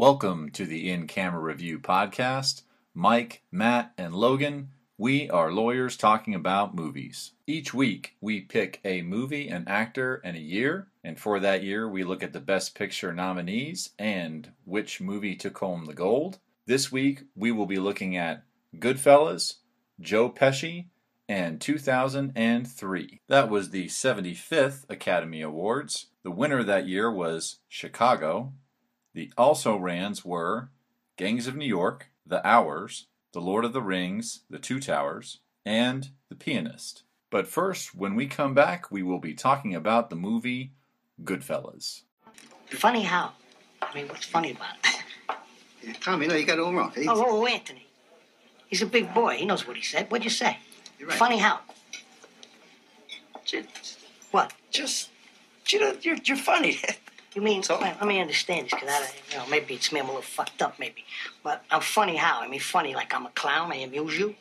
Welcome to the In Camera Review podcast. Mike, Matt, and Logan, we are lawyers talking about movies. Each week, we pick a movie, an actor, and a year. And for that year, we look at the Best Picture nominees and which movie took home the gold. This week, we will be looking at Goodfellas, Joe Pesci, and 2003. That was the 75th Academy Awards. The winner that year was Chicago. The also rans were Gangs of New York, The Hours, The Lord of the Rings, The Two Towers, and The Pianist. But first, when we come back, we will be talking about the movie Goodfellas. Funny how? I mean, what's funny about it? Yeah, Tommy, no, you got it all wrong. He's- Oh, oh, Anthony. He's a big boy. He knows what he said. What'd you say? You're right. Funny how? Just, What? just, you know, you're, you're funny. You mean, So? let, let me understand this, because I, you know, maybe it's me, I'm a little fucked up, maybe. But I'm funny how? I mean, funny like I'm a clown, I amuse you.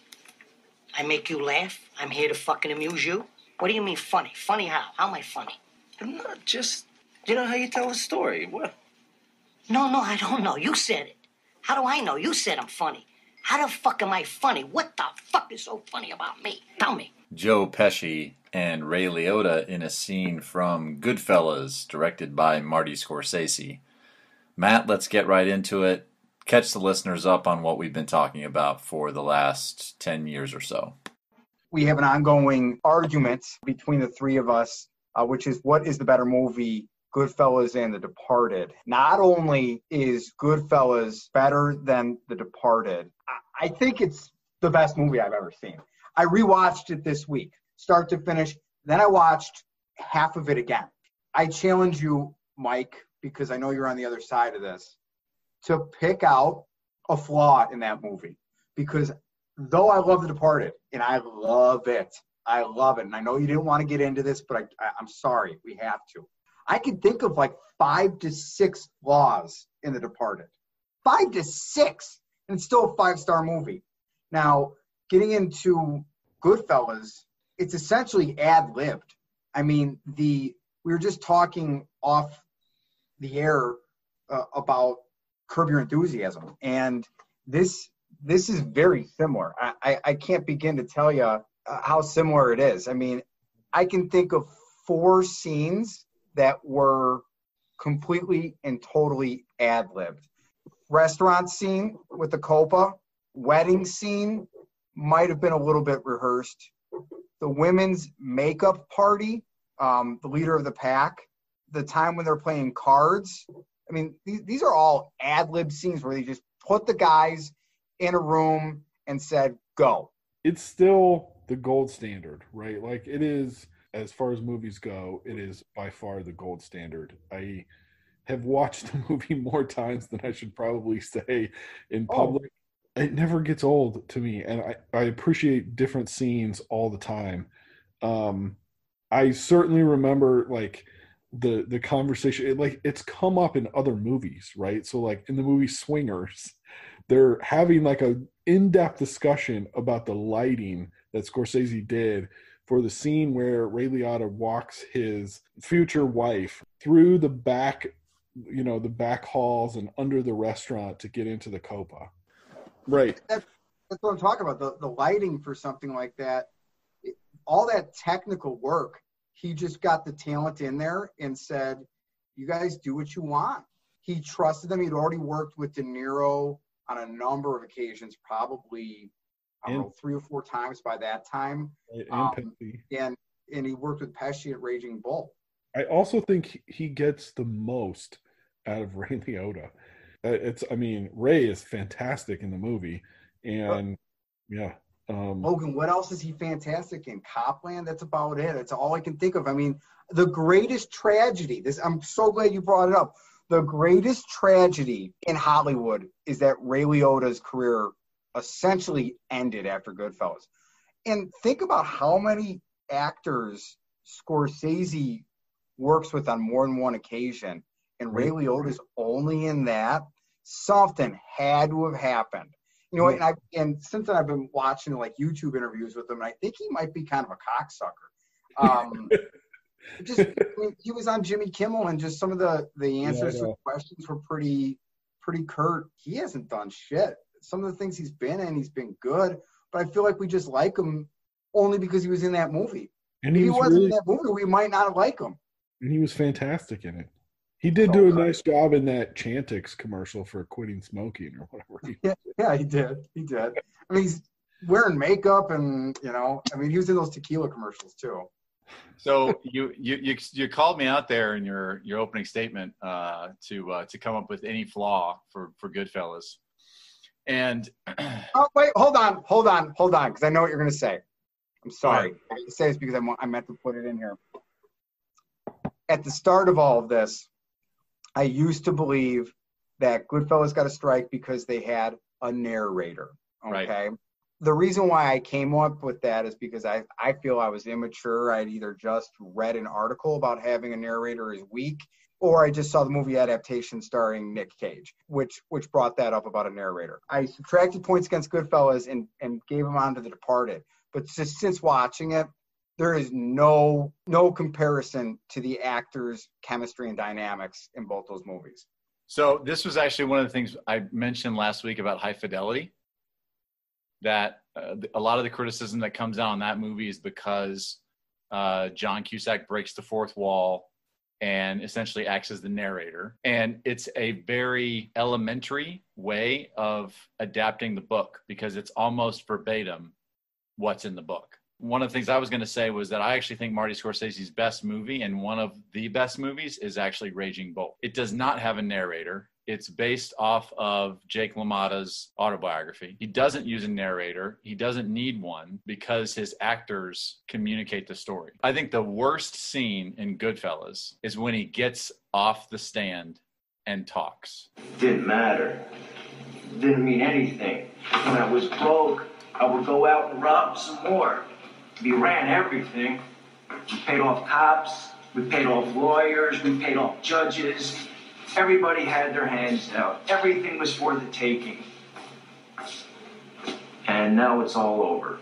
I make you laugh. I'm here to fucking amuse you. What do you mean funny? Funny how? How am I funny? I'm not just, you know how you tell a story. What? No, no, I don't know. You said it. How do I know? You said I'm funny. How the fuck am I funny? What the fuck is so funny about me? Tell me. Joe Pesci and Ray Liotta in a scene from Goodfellas, directed by Marty Scorsese. Matt, let's get right into it. Catch the listeners up on what we've been talking about for the last 10 years or so. we have an ongoing argument between the three of us, uh, which is what is the better movie, Goodfellas and The Departed. Not only is Goodfellas better than The Departed, I, I think it's the best movie I've ever seen. I rewatched it this week, start to finish. Then I watched half of it again. I challenge you, Mike, because I know you're on the other side of this, to pick out a flaw in that movie. Because though I love The Departed, and I love it, I love it, and I know you didn't want to get into this, but I, I, I'm sorry, we have to. I can think of like five to six flaws in The Departed. Five to six, and it's still a five star movie. Now, getting into Goodfellas, it's essentially ad libbed. I mean, the we were just talking off the air uh, about Curb Your Enthusiasm, and this this is very similar. I, I, I can't begin to tell you uh, how similar it is. I mean, I can think of four scenes that were completely and totally ad libbed. Restaurant scene with the Copa, wedding scene might have been a little bit rehearsed. The women's makeup party, um, the leader of the pack, the time when they're playing cards. I mean, these, these are all ad lib scenes where they just put the guys in a room and said, go. it's still the gold standard, right? Like it is as far as movies go, it is by far the gold standard. I have watched the movie more times than I should probably say in Oh. public. It never gets old to me, and I, I appreciate different scenes all the time. Um, I certainly remember like the the conversation. It, like it's come up in other movies, right? So like in the movie Swingers, they're having like a in-depth discussion about the lighting that Scorsese did for the scene where Ray Liotta walks his future wife through the back, you know, the back halls and under the restaurant to get into the Copa. Right. That's what I'm talking about. The, the lighting for something like that, it- all that technical work, he just got the talent in there and said, you guys do what you want. He trusted them. He'd already worked with De Niro on a number of occasions, probably, I don't know, three or four times by that time. And Um, And, and he worked with Pesci at Raging Bull. I also think he gets the most out of Ray Liotta. Uh, It's, I mean, Ray is fantastic in the movie, and yeah, um, Logan, what else is he fantastic in? Copland? That's about it. That's all I can think of. I mean, the greatest tragedy, this I'm so glad you brought it up. The greatest tragedy in Hollywood is that Ray Liotta's career essentially ended after Goodfellas. And think about how many actors Scorsese works with on more than one occasion, and Ray Liotta's only in that. Something had to have happened. You know, and I and since then I've been watching like YouTube interviews with him, and I think he might be kind of a cocksucker. Um, just I mean, he was on Jimmy Kimmel, and just some of the the answers to the questions were pretty pretty curt. He hasn't done shit. Some of the things he's been in, he's been good, but I feel like we just like him only because he was in that movie. And If he he was wasn't really, in that movie, we might not like him. and he was fantastic in it. He did do a good. nice job in that Chantix commercial for quitting smoking or whatever. Yeah, yeah, he did. He did. I mean, he's wearing makeup, and you know, I mean, he was in those tequila commercials too. So you, you you you called me out there in your your opening statement uh, to uh, to come up with any flaw for for Goodfellas, and Oh wait, hold on, hold on, hold on, because I know what you're gonna say. I'm sorry. I have to say this because I, wa- I meant to put it in here. At the start of all of this, I used to believe that Goodfellas got a strike because they had a narrator. Right. Okay. The reason why I came up with that is because I, I feel I was immature. I'd either just read an article about having a narrator is weak, or I just saw the movie adaptation starring Nick Cage, which which brought that up about a narrator. I subtracted points against Goodfellas and and gave them on to The Departed. But just since watching it, there is no no comparison to the actors' chemistry and dynamics in both those movies. So this was actually one of the things I mentioned last week about High Fidelity. That uh, a lot of the criticism that comes out on that movie is because uh, John Cusack breaks the fourth wall and essentially acts as the narrator. And it's a very elementary way of adapting the book because it's almost verbatim what's in the book. One of the things I was going to say was that I actually think Marty Scorsese's best movie and one of the best movies is actually Raging Bull. It does not have a narrator. It's based off of Jake LaMotta's autobiography. He doesn't use a narrator. He doesn't need one because his actors communicate the story. I think the worst scene in Goodfellas is when he gets off the stand and talks. Didn't matter. Didn't mean anything. When I was broke, I would go out and rob some more. We ran everything. We paid off cops, we paid off lawyers, we paid off judges. Everybody had their hands out. Everything was for the taking. And now it's all over.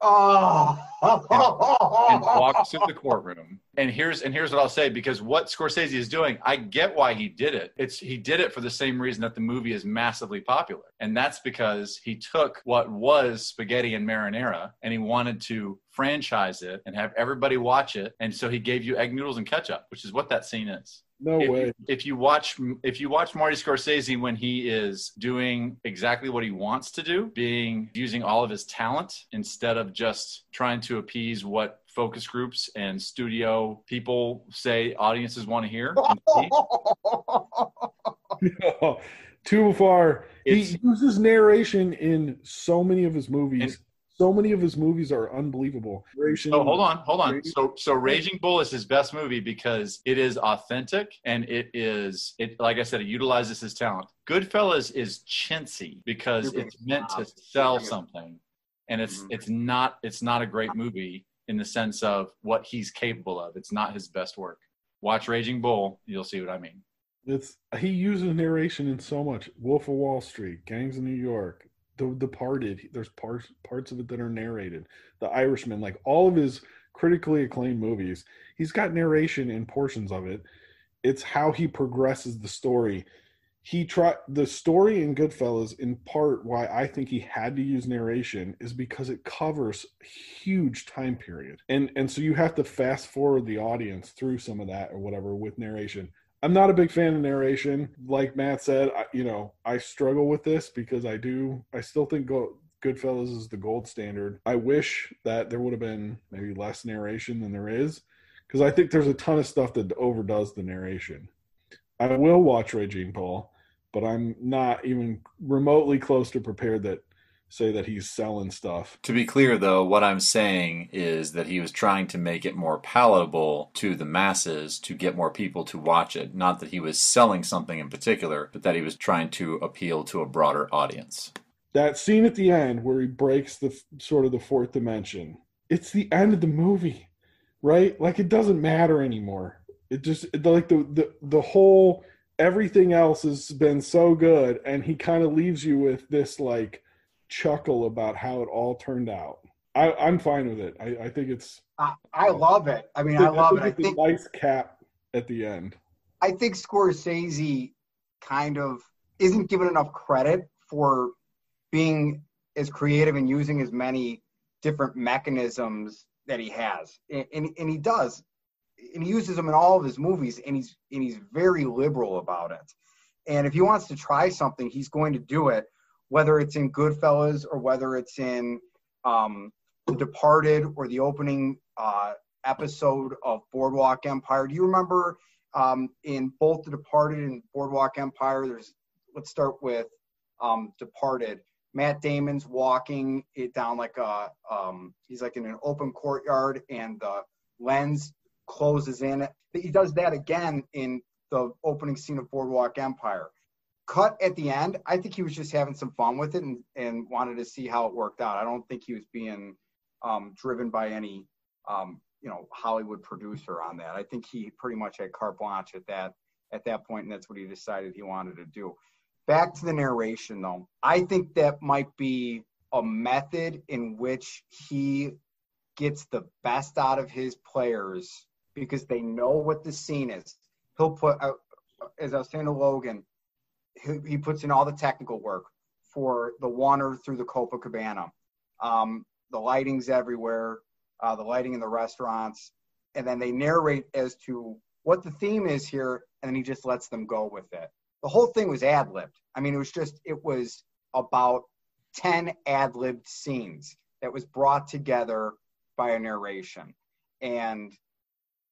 Oh, and walks through the courtroom. And here's and here's what I'll say because what Scorsese is doing, I get why he did it. It's he did it for the same reason that the movie is massively popular, and that's because he took what was spaghetti and marinara and he wanted to franchise it and have everybody watch it, and so he gave you egg noodles and ketchup, which is what that scene is No if, way. if you watch if you watch Marty Scorsese when he is doing exactly what he wants to do, being using all of his talent instead of just trying to appease what focus groups and studio people say audiences want to hear. and Too far. He uses narration in so many of his movies. So many of his movies are unbelievable. Narration. So hold on, hold on. Raging- So so Raging Bull is his best movie because it is authentic and it is it like I said, it utilizes his talent. Goodfellas is chintzy because it's meant to sell something. And it's Mhm. it's not it's not a great movie in the sense of what he's capable of. It's not his best work. Watch Raging Bull, you'll see what I mean. It's he uses narration in so much. Wolf of Wall Street, Gangs of New York, The Departed. There's parts parts of it that are narrated. The Irishman, like all of his critically acclaimed movies, he's got narration in portions of it. It's how he progresses the story. He try the story in Goodfellas. In part, why I think he had to use narration is because it covers huge time period, and and so you have to fast forward the audience through some of that or whatever with narration. I'm not a big fan of narration. Like Matt said, I, you know, I struggle with this because I do. I still think Go, Goodfellas is the gold standard. I wish that there would have been maybe less narration than there is, because I think there's a ton of stuff that overdoes the narration. I will watch Raging Bull, but I'm not even remotely close to prepared that say that he's selling stuff. To be clear, though, what I'm saying is that he was trying to make it more palatable to the masses to get more people to watch it. Not that he was selling something in particular, but that he was trying to appeal to a broader audience. that scene at the end where he breaks the sort of the fourth dimension it's the end of the movie right like it doesn't matter anymore it just like the the, the whole everything else has been so good and he kind of leaves you with this like chuckle about how it all turned out I, i'm fine with it i, I think it's I, I love it. I mean, I love it. I think nice cap at the end I think Scorsese kind of isn't given enough credit for being as creative and using as many different mechanisms that he has, and, and, and he does, and he uses them in all of his movies, and he's and he's very liberal about it. And if he wants to try something, he's going to do it, whether it's in Goodfellas or whether it's in um, The Departed or the opening uh, episode of Boardwalk Empire. Do you remember um, in both The Departed and Boardwalk Empire? There's let's start with um, Departed. Matt Damon's walking it down like a um, he's like in an open courtyard and the lens closes in. He does that again in the opening scene of Boardwalk Empire. Cut at the end, I think he was just having some fun with it and, and wanted to see how it worked out. I don't think he was being um, driven by any um, you know Hollywood producer on that. I think he pretty much had carte blanche at that at that point, and that's what he decided he wanted to do. Back to the narration, though, I think that might be a method in which he gets the best out of his players because they know what the scene is. He'll put, uh, as I was saying to Logan, he, puts in all the technical work for the wander through the Copacabana. Um, the lighting's everywhere uh, the lighting in the restaurants, and then they narrate as to what the theme is here, and then he just lets them go with it. The whole thing was ad libbed. I mean, it was just, it was about 10 ad libbed scenes that was brought together by a narration. And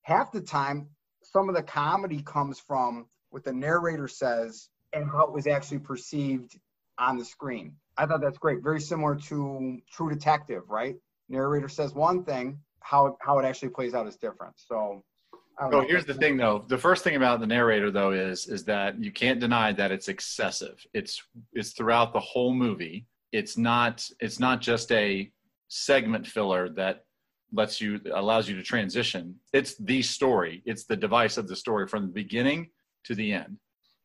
half the time, some of the comedy comes from what the narrator says and how it was actually perceived on the screen. I thought that's great. Very similar to True Detective, right? narrator says one thing, how how it actually plays out is different. So. So here's the thing, though. The first thing about the narrator, though, is is that you can't deny that it's excessive. It's it's throughout the whole movie. It's not it's not just a segment filler that lets you allows you to transition. It's the story. It's the device of the story from the beginning to the end.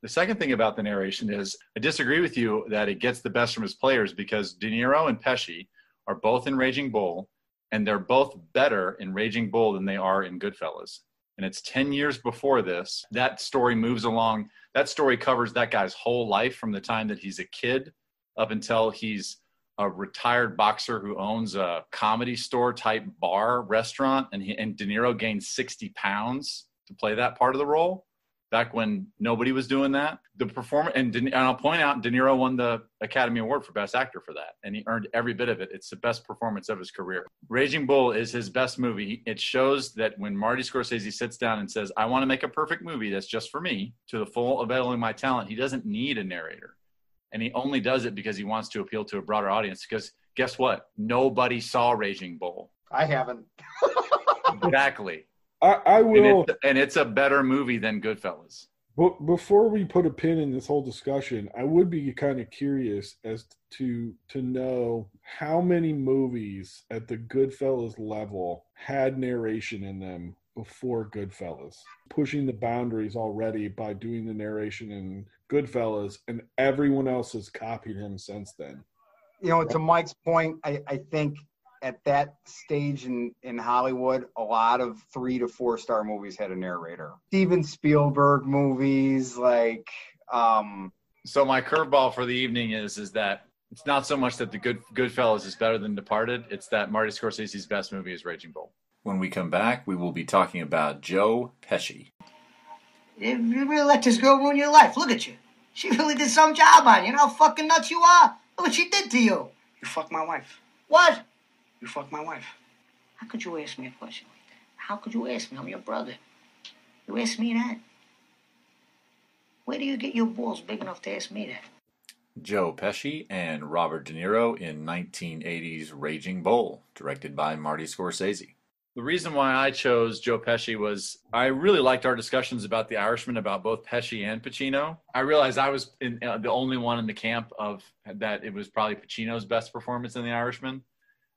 The second thing about the narration is I disagree with you that it gets the best from his players because De Niro and Pesci are both in Raging Bull, and they're both better in Raging Bull than they are in Goodfellas. And it's 10 years before this. That story moves along. That story covers that guy's whole life from the time that he's a kid up until he's a retired boxer who owns a comedy store type bar restaurant. And, he, and De Niro gained 60 pounds to play that part of the role back when nobody was doing that. The performance, and, and, I'll point out, De Niro won the Academy Award for Best Actor for that, and he earned every bit of it. It's the best performance of his career. Raging Bull is his best movie. It shows that when Marty Scorsese sits down and says, "I want to make a perfect movie that's just for me, to the full availing my talent," he doesn't need a narrator, and he only does it because he wants to appeal to a broader audience. Because guess what? Nobody saw Raging Bull. I haven't. exactly. I, I will, and it's, and it's, a better movie than Goodfellas. But before we put a pin in this whole discussion, I would be kind of curious as to to know how many movies at the Goodfellas level had narration in them before Goodfellas, pushing the boundaries already by doing the narration in Goodfellas, and everyone else has copied him since then. You know, to Mike's point, I, I think at that stage in, in Hollywood, a lot of three to four star movies had a narrator. Steven Spielberg movies, like. Um, so my curveball for the evening is is that it's not so much that the good Goodfellas is better than Departed. It's that Marty Scorsese's best movie is Raging Bull. When we come back, we will be talking about Joe Pesci. You really let this girl ruin your life. Look at you. She really did some job on you. You know how fucking nuts you are? Look what she did to you. You fucked my wife. What? You fucked my wife. How could you ask me a question like that? How could you ask me? I'm your brother. You ask me that? Where do you get your balls big enough to ask me that? Joe Pesci and Robert De Niro in 1980's Raging Bull, directed by Marty Scorsese. The reason why I chose Joe Pesci was I really liked our discussions about The Irishman about both Pesci and Pacino. I realized I was in, uh, the only one in the camp of that it was probably Pacino's best performance in The Irishman.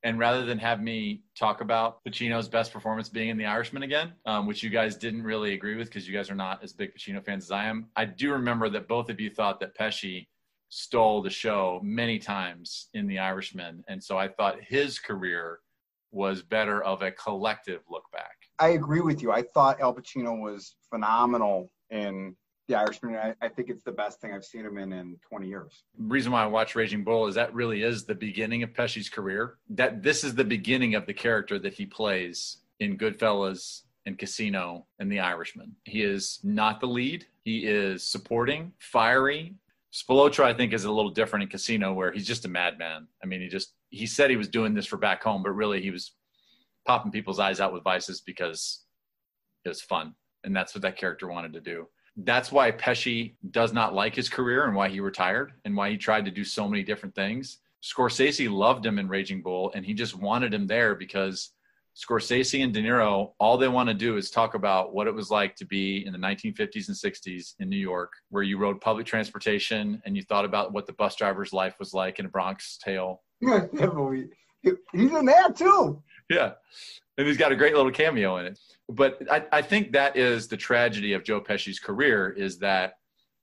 And rather than have me talk about Pacino's best performance being in The Irishman again, um, which you guys didn't really agree with because you guys are not as big Pacino fans as I am, I do remember that both of you thought that Pesci stole the show many times in The Irishman. And so I thought his career was better of a collective look back. I agree with you. I thought Al Pacino was phenomenal in The Irishman. I, I think it's the best thing I've seen him in in 20 years. reason why I watch Raging Bull is that really is the beginning of Pesci's career. That this is the beginning of the character that he plays in Goodfellas and Casino and The Irishman. He is not the lead. He is supporting, fiery. Spilotro, I think, is a little different in Casino, where he's just a madman. I mean, he just he said he was doing this for back home, but really he was popping people's eyes out with vices because it was fun, and that's what that character wanted to do. That's why Pesci does not like his career and why he retired and why he tried to do so many different things. Scorsese loved him in Raging Bull, and he just wanted him there because Scorsese and De Niro, all they want to do is talk about what it was like to be in the 1950s and 60s in New York, where you rode public transportation and you thought about what the bus driver's life was like in a Bronx Tale. He's in that too. Yeah. And he's got a great little cameo in it. But I, I think that is the tragedy of Joe Pesci's career is that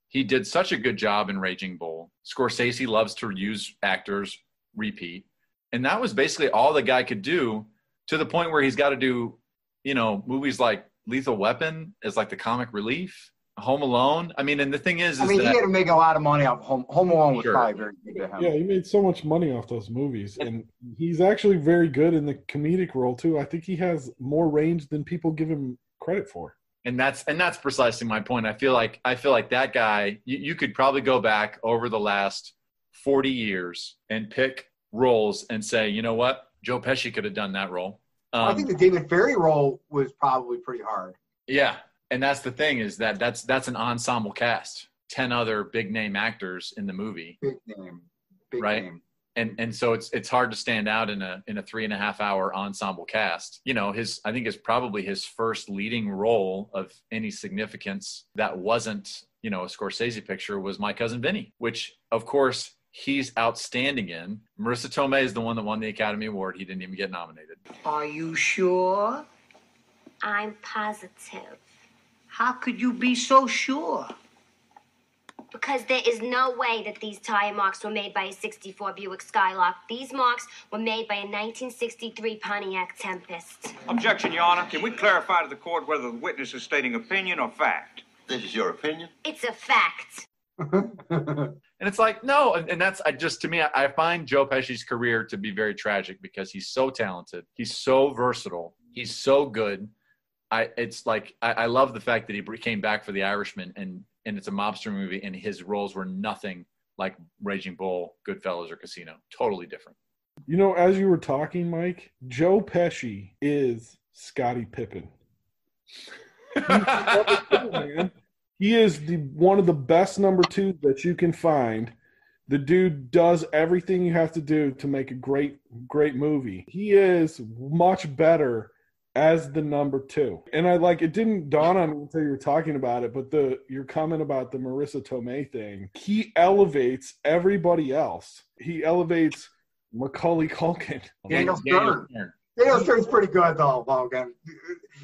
he did such a good job in Raging Bull. Scorsese loves to use actors repeat. And that was basically all the guy could do to the point where he's got to do, you know, movies like Lethal Weapon as like the comic relief, Home Alone. I mean, and the thing is, is I mean, that he had to make a lot of money off Home, Home Alone was Sure. probably very good to him. Yeah, he made so much money off those movies, and he's actually very good in the comedic role too. I think he has more range than people give him credit for. and that's and that's precisely my point. I feel like I feel like that guy. You, you could probably go back over the last forty years and pick roles and say, you know what, Joe Pesci could have done that role. Um, I think the David Ferrie role was probably pretty hard. yeah, and that's the thing is that that's that's an ensemble cast, ten other big name actors in the movie, Big name. Big Right. name. and and so it's it's hard to stand out in a in a three and a half hour ensemble cast. You know, his I think is probably his first leading role of any significance that wasn't you know a Scorsese picture was My Cousin Vinny, which of course he's outstanding in. Marisa Tomei is the one that won the Academy Award. He didn't even get nominated. Are you sure? I'm positive. How could you be so sure? Because there is no way that these tire marks were made by a 64 Buick Skylark. These marks were made by a 1963 Pontiac Tempest. Objection, Your Honor. Can we clarify to the court whether the witness is stating opinion or fact? This is your opinion? It's a fact. And it's like, no, and, and that's I just to me, I, I find Joe Pesci's career to be very tragic because he's so talented, he's so versatile, he's so good. I it's like I, I love the fact that he came back for The Irishman and and it's a mobster movie and his roles were nothing like Raging Bull, Goodfellas, or Casino. Totally different. You know, as you were talking, Mike, Joe Pesci is Scottie Pippen. He is the one of the best number two that you can find. The dude does everything you have to do to make a great, great movie. He is much better as the number two. And I like it didn't dawn on me until you were talking about it, but the your comment about the Marisa Tomei thing, he elevates everybody else. He elevates Macaulay Culkin. Daniel Daniel Stern. Daniel Stern's pretty good though, Logan.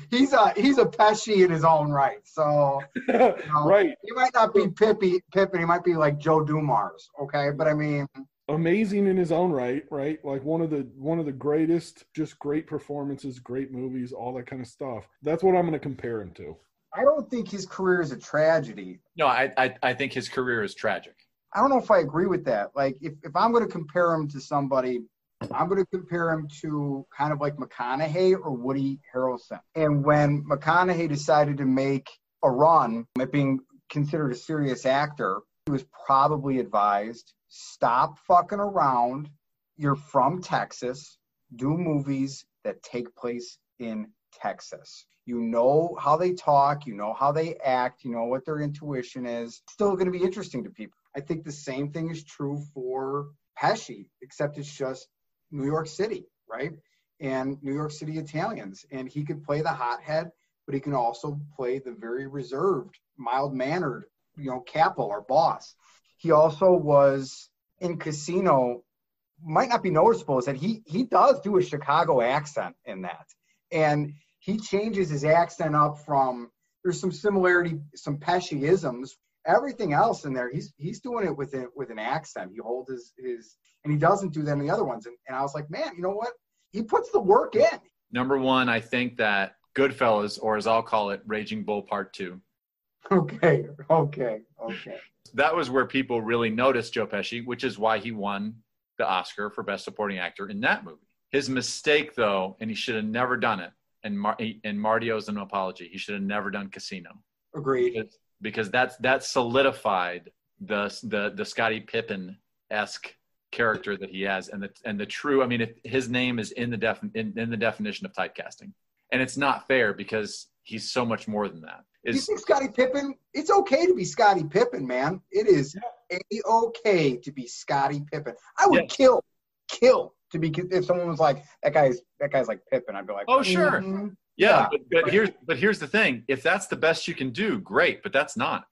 He's a he's a Pesci in his own right. So right. he might not be Pippi Pippin, he might be like Joe Dumars, okay? But I mean Amazing in his own right, right? Like one of the one of the greatest, just great performances, great movies, all that kind of stuff. That's what I'm going to compare him to. I don't think his career is a tragedy. No, I, I I think his career is tragic. I don't know if I agree with that. Like, if, if I'm going to compare him to somebody, I'm going to compare him to kind of like McConaughey or Woody Harrelson. And when McConaughey decided to make a run at being considered a serious actor, he was probably advised stop fucking around. You're from Texas. Do movies that take place in Texas. You know how they talk, you know how they act, you know what their intuition is. Still going to be interesting to people. I think the same thing is true for Pesci, except it's just New York City, right? And New York City Italians. And he could play the hothead, but he can also play the very reserved, mild mannered, you know, capo or boss. He also was in Casino, might not be noticeable, is that he he does do a Chicago accent in that. And he changes his accent up from there's some similarity, some Pesci-isms everything else in there, he's he's doing it with it with an accent. He holds his his and he doesn't do that in the other ones. And, and I was like, man, you know what? He puts the work in. Number one, I think that Goodfellas, or as I'll call it, Raging Bull Part Two, Okay, okay, okay. That was where people really noticed Joe Pesci, which is why he won the Oscar for Best Supporting Actor in that movie. His mistake, though, and he should have never done it. And Mar- and Marty owes an apology. He should have never done Casino Agreed. because, because that's that solidified the the the Scottie Pippen esque character that he has, and the and the true. I mean, if his name is in the def in, in the definition of typecasting, and it's not fair because he's so much more than that. You Is think Scottie Pippen? It's okay to be Scottie Pippen, man. It is a okay to be Scottie Pippen. I would kill, kill to be if someone was like that guy's that guy's like Pippen. I'd be like, Oh, sure. mhm. Yeah, Yeah. but, but here's but here's the thing: if that's the best you can do, great. But that's not.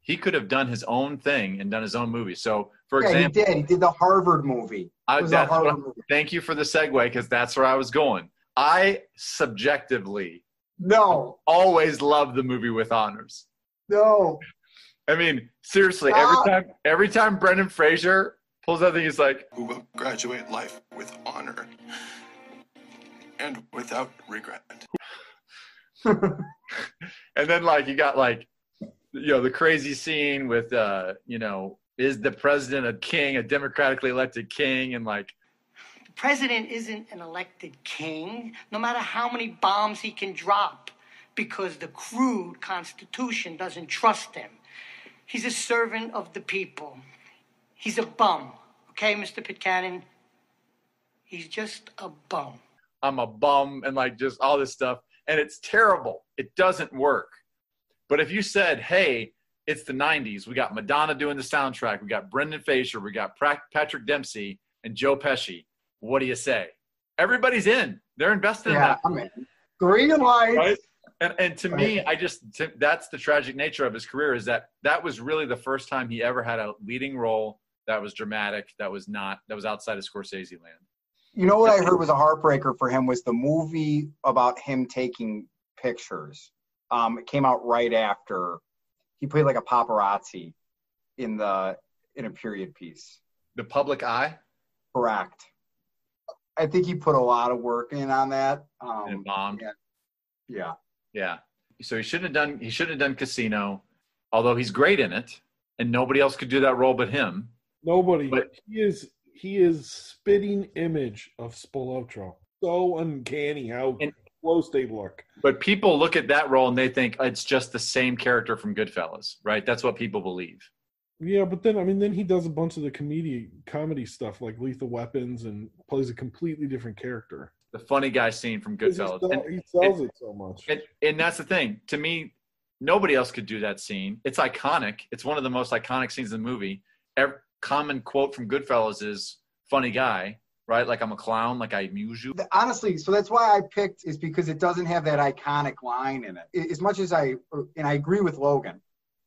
He could have done his own thing and done his own movie. So, for yeah, example, he did. He did the Harvard movie. I, It was a that's what Harvard movie. thank you for the segue because that's where I was going. I subjectively No, always love the movie with honors. no. I mean, seriously, Stop. every time every time Brendan Fraser pulls out, the thing, he's like, who will graduate life with honor and without regret. and then like you got like you know the crazy scene with uh you know is the president a king a democratically elected king and like The president isn't an elected king, no matter how many bombs he can drop, because the crude Constitution doesn't trust him. He's a servant of the people. He's a bum, okay, Mr. Pitkannan? He's just a bum. i'm a bum and like just all this stuff and it's terrible it doesn't work but if you said hey it's the 90s we got madonna doing the soundtrack we got brendan fraser we got patrick dempsey and joe pesci what do you say everybody's in they're invested in that I'm in. Green lights. right? And and to me, I just to, that's the tragic nature of his career is that that was really the first time he ever had a leading role that was dramatic, that was not that was outside of Scorsese land. You know what I heard was a heartbreaker for him was the movie about him taking pictures. Um, it came out right after he played like a paparazzi in the in a period piece. The Public Eye Correct. I think he put a lot of work in on that. Um, and bombed. yeah. yeah. Yeah. So he shouldn't have done he shouldn't have done Casino, although he's great in it, and nobody else could do that role but him. Nobody. But- he is he is spitting image of Spilotro. So uncanny how And- close they look. But people look at that role and they think it's just the same character from Goodfellas, right? That's what people believe. Yeah, but then I mean, then he does a bunch of the comedy comedy stuff like Lethal Weapons and plays a completely different character. The funny guy scene from 'Cause He, Goodfellas. sell- And- he sells it so much. And, and that's the thing. To me, nobody else could do that scene. It's iconic. It's one of the most iconic scenes in the movie. Every, common quote from Goodfellas is "funny guy," right? Like I'm a clown. Like I amuse you. Honestly, so that's why I picked is because it doesn't have that iconic line in it. As much as I uh, and I agree with Logan, it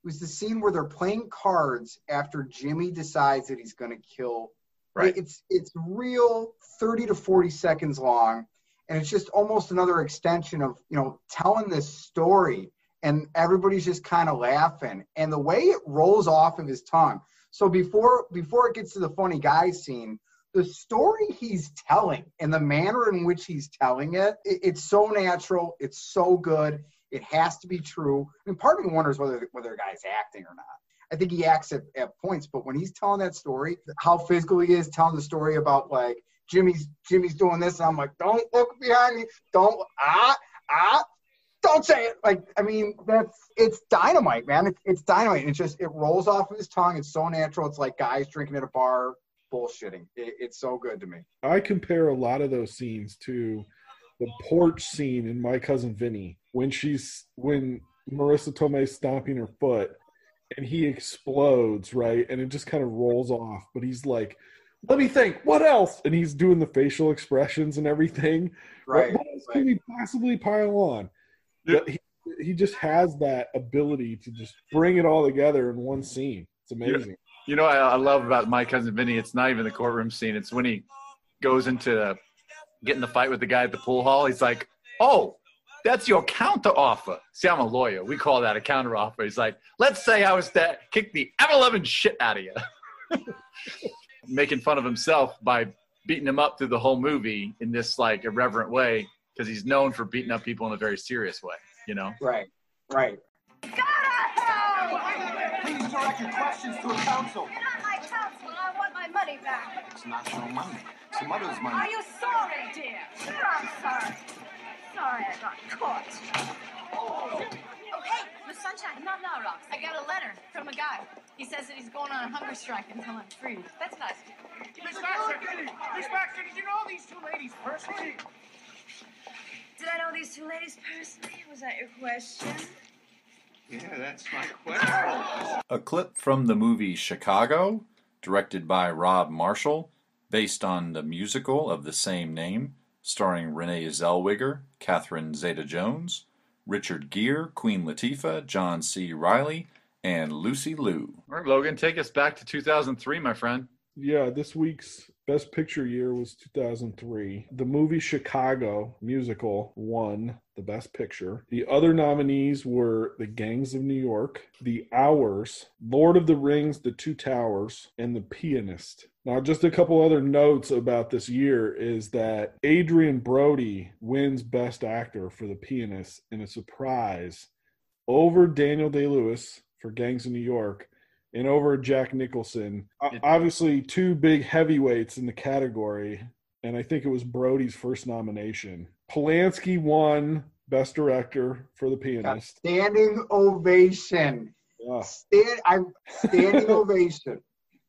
was the scene where they're playing cards after Jimmy decides that he's going to kill. Right. It's it's real, thirty to forty seconds long, and it's just almost another extension of you know telling this story, and everybody's just kind of laughing, and the way it rolls off of his tongue. So before before it gets to the funny guy scene, the story he's telling and the manner in which he's telling it, it it's so natural. It's so good. It has to be true. Mean, part of me wonders whether whether the guy's acting or not. I think he acts at, at points, but when he's telling that story, how physical he is, telling the story about like Jimmy's Jimmy's doing this, and I'm like, don't look behind me, don't ah ah, don't say it. Like, I mean, that's it's dynamite, man. It's, it's dynamite. It just it rolls off of his tongue. It's so natural. It's like guys drinking at a bar, bullshitting. It, it's so good to me. I compare a lot of those scenes to the porch scene in My Cousin Vinny when she's when Marisa Tomei's stomping her foot and he explodes, right? And it just kind of rolls off, but he's like, "Let me think, what else?" And he's doing the facial expressions and everything. Right. What else can we possibly pile on? Yeah. But he, he just has that ability to just bring it all together in one scene. It's amazing. You know, what I, I love about my cousin Vinny. It's not even the courtroom scene. It's when he goes into getting the fight with the guy at the pool hall. He's like, "Oh, that's your counter offer." See, I'm a lawyer. We call that a counter offer. He's like, "Let's say I was to kick the ever-loving shit out of you," making fun of himself by beating him up through the whole movie in this like irreverent way because he's known for beating up people in a very serious way. You know. Right. Right. Please direct your questions to a counsel. You're not my counsel, I want my money back. It's not your money. It's mother's money. Are you sorry, dear? Sure, I'm sorry. Sorry I got caught. Oh, hey, Miss Sunshine. Not now, Rox. I got a letter from a guy. He says that he's going on a hunger strike until I'm free. That's nice. Miss Baxter, Miss Baxter, did you know these two ladies personally? Did I know these two ladies personally? Was that your question? Yeah, that's my question. A clip from the movie Chicago, directed by Rob Marshall, based on the musical of the same name, starring Renee Zellweger, Catherine Zeta Jones, Richard Gere, Queen Latifah, John C. Reilly, and Lucy Liu. All right, Logan, take us back to 2003, my friend. Yeah, this week's Best Picture year was 2003. The movie Chicago musical won the Best Picture. The other nominees were The Gangs of New York, The Hours, Lord of the Rings, The Two Towers, and The Pianist. Now, just a couple other notes about this year is that Adrien Brody wins Best Actor for The Pianist in a surprise over Daniel Day Lewis for Gangs of New York and over Jack Nicholson. O- Obviously, two big heavyweights in the category, and I think it was Brody's first nomination. Polanski won Best Director for The Pianist. Standing ovation. Yeah. Stand, I'm standing ovation.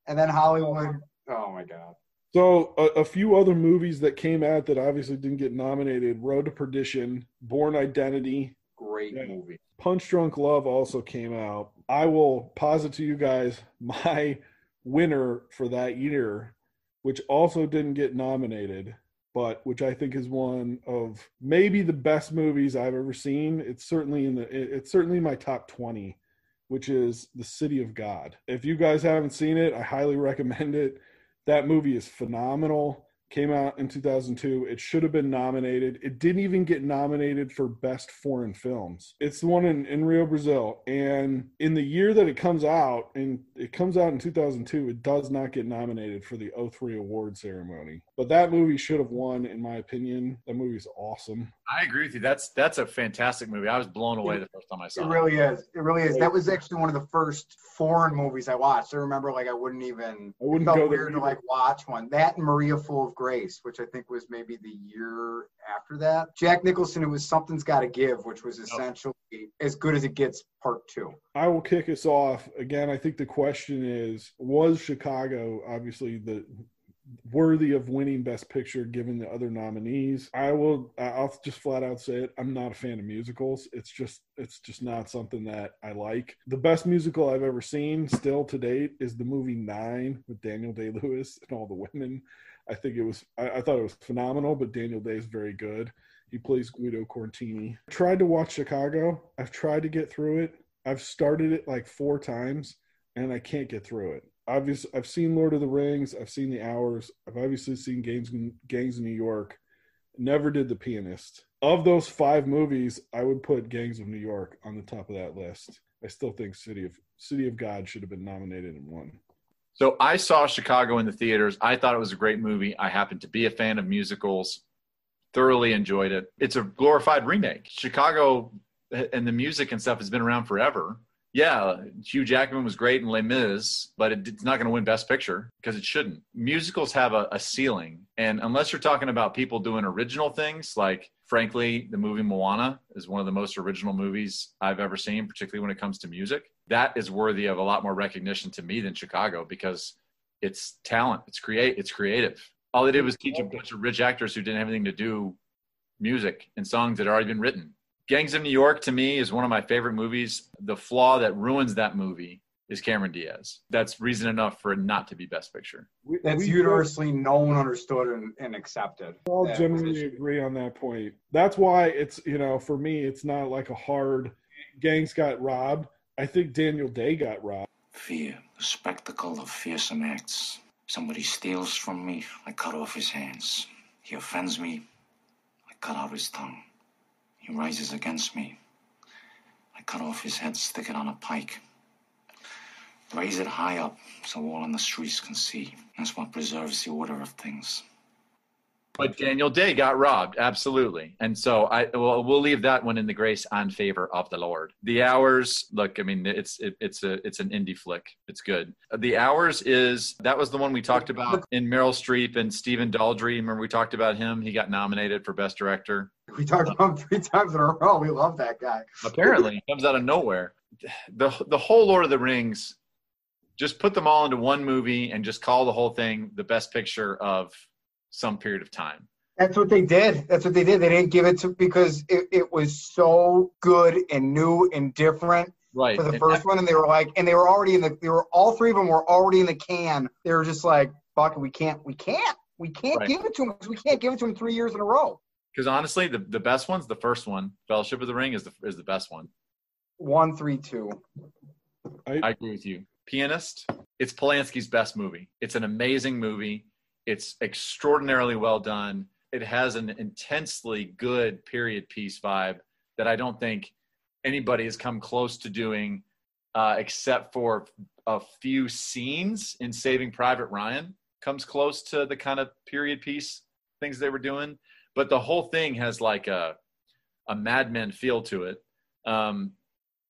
And then Hollywood. Oh my God. So, a, a few other movies that came out that obviously didn't get nominated Road to Perdition, Bourne Identity, Great movie. Punch Drunk Love also came out. I will posit to you guys my winner for that year, which also didn't get nominated, but which I think is one of maybe the best movies I've ever seen. It's certainly in the it's certainly my top 20, which is The City of God. If you guys haven't seen it, I highly recommend it. That movie is phenomenal. Came out in 2002. It should have been nominated. It didn't even get nominated for Best Foreign Films. It's the one in, in Rio, Brazil. And in the year that it comes out, and it comes out in 2002, it does not get nominated for the 03 award ceremony. But that movie should have won, in my opinion. That movie's awesome. I agree with you. That's that's a fantastic movie. I was blown away the first time I saw It it. really is. It really is. That was actually one of the first foreign movies I watched. I remember, like, I wouldn't even. I wouldn't it felt go there weird to like watch one. That and Maria Full of Grace, which I think was maybe the year after that. Jack Nicholson. It was Something's Got to Give, which was essentially as good as it gets. Part two. I will kick us off again. I think the question is: Was Chicago obviously the worthy of winning Best Picture given the other nominees? I will. I'll just flat out say it. I'm not a fan of musicals. It's just. It's just not something that I like. The best musical I've ever seen, still to date, is the movie Nine with Daniel Day Lewis and all the women. I think it was. I, I thought it was phenomenal, but Daniel Day is very good. He plays Guido Contini. Tried to watch Chicago. I've tried to get through it. I've started it like four times and I can't get through it. Obviously, I've seen Lord of the Rings. I've seen The Hours. I've obviously seen Gangs, Gangs of New York. Never did The Pianist. Of those five movies, I would put Gangs of New York on the top of that list. I still think City of City of God should have been nominated and won. So I saw Chicago in the theaters. I thought it was a great movie. I happen to be a fan of musicals. Thoroughly enjoyed it. It's a glorified remake. Chicago and the music and stuff has been around forever. Yeah, Hugh Jackman was great in Les Mis, but it's not going to win Best Picture because it shouldn't. Musicals have a, a ceiling, and unless you're talking about people doing original things, like frankly, the movie Moana is one of the most original movies I've ever seen, particularly when it comes to music. That is worthy of a lot more recognition to me than Chicago because it's talent, it's create, it's creative. All they did was teach a bunch of rich actors who didn't have anything to do music and songs that had already been written. Gangs of New York to me is one of my favorite movies. The flaw that ruins that movie is Cameron Diaz. That's reason enough for it not to be Best Picture. That's we- universally known, understood, and, and accepted. all That generally position. agree on that point. That's why it's you know for me it's not like a hard gangs got robbed. I think Daniel Day got robbed. Fear, the spectacle of fearsome acts. Somebody steals from me, I cut off his hands. He offends me, I cut out his tongue. He rises against me, I cut off his head, stick it on a pike. Raise it high up so all in the streets can see. That's what preserves the order of things. But Daniel Day got robbed, absolutely. And so I well, we'll leave that one in the grace and favor of the Lord. The Hours, look, I mean, it's it, it's a it's an indie flick. It's good. The Hours is that was the one we talked about in Meryl Streep and Stephen Daldry. Remember we talked about him? He got nominated for Best Director. We talked about him three times in a row. We love that guy. Apparently, he comes out of nowhere. The the whole Lord of the Rings, just put them all into one movie and just call the whole thing the best picture of some period of time. That's what they did. That's what they did. They didn't give it to because it, it was so good and new and different Right. for the And first that- one, and they were like, and they were already in the. They were all three of them were already in the can. They were just like, "Fuck it, we can't, we can't, we can't Right. give it to them we can't give it to them three years in a row." Because honestly, the, the best one's the first one. Fellowship of the Ring is the is the best one. One, three, two. I, agree with you. Pianist, it's Polanski's best movie. It's an amazing movie. It's extraordinarily well done. It has an intensely good period piece vibe that I don't think anybody has come close to doing, uh, except for a few scenes in Saving Private Ryan. Comes close to the kind of period piece things they were doing, but the whole thing has like a a Mad Men feel to it. Um,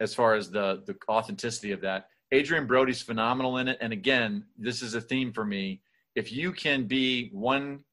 as far as the the authenticity of that. Adrien Brody's phenomenal in it, and again, this is a theme for me. If you can be one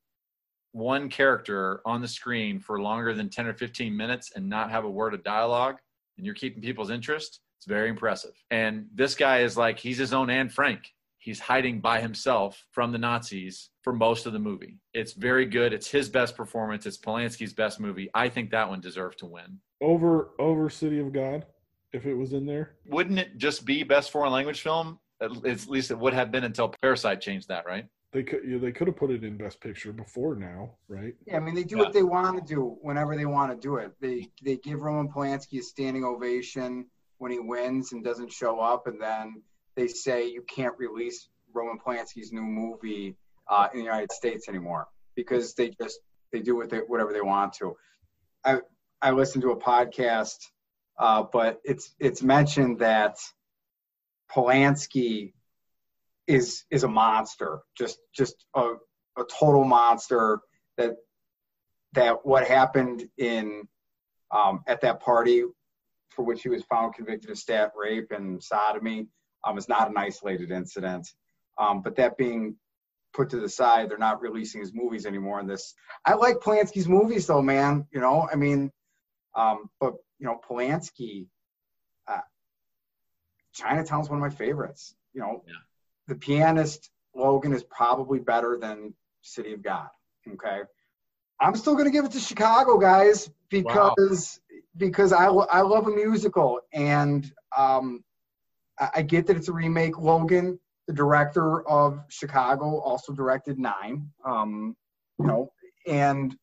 one character on the screen for longer than 10 or 15 minutes and not have a word of dialogue and you're keeping people's interest it's very impressive. And this guy is like he's his own Anne Frank. He's hiding by himself from the Nazis for most of the movie. It's very good. It's his best performance. It's Polanski's best movie. I think that one deserved to win. Over over City of God, if it was in there. wouldn't it just be best foreign language film? At at least it would have been until Parasite changed that, right? They could yeah, they could have put it in Best Picture before now, right? Yeah, I mean, they do what they want to do whenever they want to do it. They they give Roman Polanski a standing ovation when he wins and doesn't show up, and then they say you can't release Roman Polanski's new movie uh, in the United States anymore because they just they do what they, whatever they want to. I I listened to a podcast, uh, but it's it's mentioned that Polanski is is a monster, just just a, a total monster. That that what happened in um, at that party for which he was found convicted of stat rape and sodomy um, is not an isolated incident. Um, but that being put to the side, they're not releasing his movies anymore. In this, I like Polanski's movies though, man. You know, I mean, um, but you know, Polanski, uh, Chinatown's one of my favorites. You know, The Pianist, Logan is probably better than City of God. Okay, I'm still gonna give it to Chicago, guys, because because I I love a musical, and um, I, I get that it's a remake. Logan, the director of Chicago, also directed Nine. Um, you know, and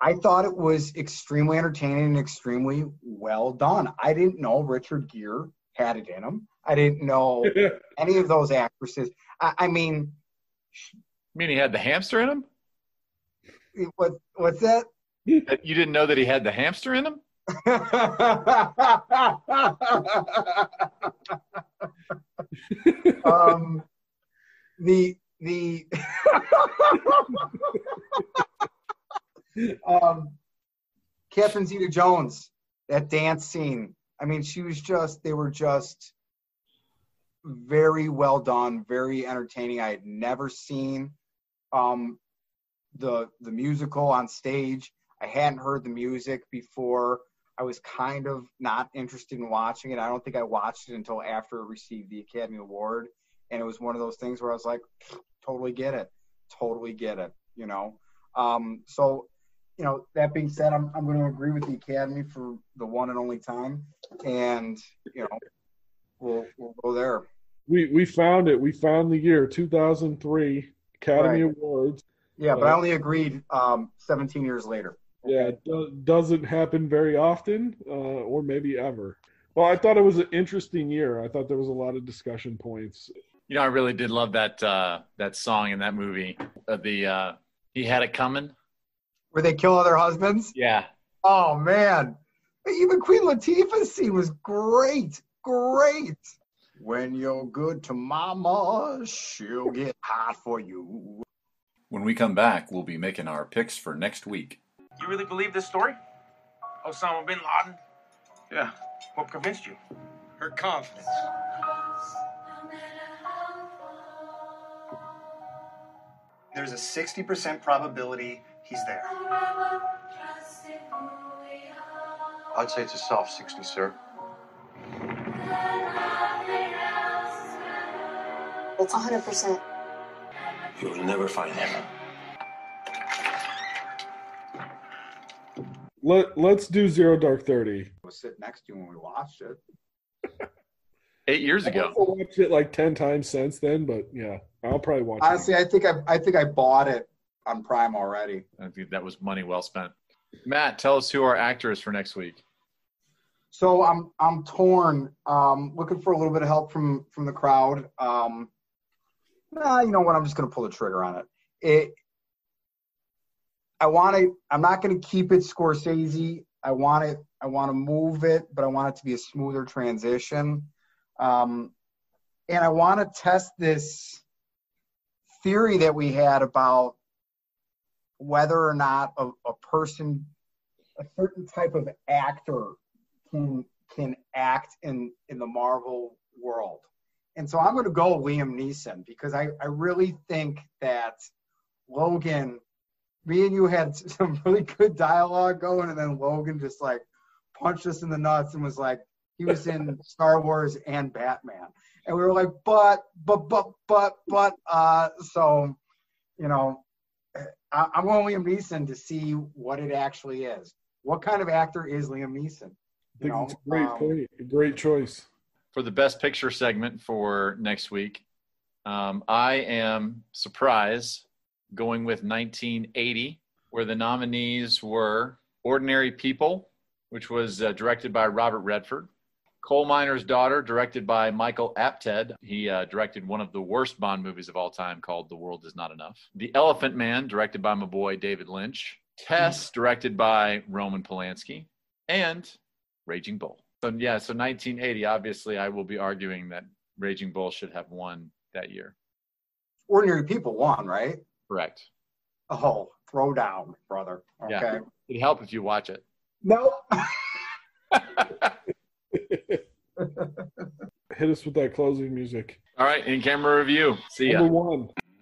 I thought it was extremely entertaining and extremely well done. I didn't know Richard Gere had it in him. I didn't know any of those actresses. I, I mean, I mean, he had the hamster in him. what what's that? That You didn't know that he had the hamster in him? um, the the um, Catherine Zeta-Jones, that dance scene. I mean, she was just. They were just very well done, very entertaining. I had never seen um, the the musical on stage. I hadn't heard the music before. I was kind of not interested in watching it. I don't think I watched it until after it received the Academy Award, and it was one of those things where I was like, totally get it, totally get it, you know. Um, so, you know, that being said, I'm I'm going to agree with the Academy for the one and only time, and you know, we'll we'll go there. We we found it. We found the year 2003 Academy Right. Awards. Yeah, but I Uh, only agreed um, 17 years later. Yeah, it do- doesn't happen very often, uh, or maybe ever. Well, I thought it was an interesting year. I thought there was a lot of discussion points. You know, I really did love that uh, that song in that movie. Uh, the uh, he had it coming. Where they kill other husbands? Yeah, Oh man, even Queen Latifah's scene was great, great. When you're good to mama, she'll get hot for you. When we come back, we'll be making our picks for next week. You really believe this story? Osama bin Laden? Yeah. What convinced you? Her confidence. There's a 60% probability he's there. I'd say it's a soft 60, sir. It's 100%. You will never find him. Let Let's do Zero Dark Thirty. I was sitting next to you when we watched it. Eight years I've ago. also watched it like ten times since then, but yeah, I'll probably watch it. Honestly, I think I I think I bought it on Prime already. I think that was money well spent. Matt, tell us who our actor is for next week. So I'm I'm torn. Um, looking for a little bit of help from from the crowd. Um, nah, you know what? I'm just gonna pull the trigger on it. It. I want to. I'm not gonna keep it Scorsese. I want it. I want to move it, but I want it to be a smoother transition. Um, and I want to test this theory that we had about whether or not a, a person, a certain type of actor can can act in in the Marvel world. And so I'm going to go Liam Neeson because I, I really think that Logan, me and you had some really good dialogue going, and then Logan just like punched us in the nuts and was like, he was in Star Wars and Batman. And we were like, but, but, but, but, but, uh, so, you know, I, I'm going Liam Neeson to see what it actually is. What kind of actor is Liam Neeson? I think know, it's a great um, point. Great choice. For the best picture segment for next week, um, I am surprised going with 1980, where the nominees were Ordinary People, which was uh, directed by Robert Redford. Coal Miner's Daughter, directed by Michael Apted. He uh, directed one of the worst Bond movies of all time called The World Is Not Enough. The Elephant Man, directed by my boy David Lynch. Tess, directed by Roman Polanski. And Raging Bull. So, yeah, so 1980, obviously, I will be arguing that Raging Bull should have won that year. Ordinary People won, right? Correct. Oh, throw down, brother. Okay. Yeah. It'd help if you watch it. No. Hit us with that closing music. All right, in camera review. See ya. Number one.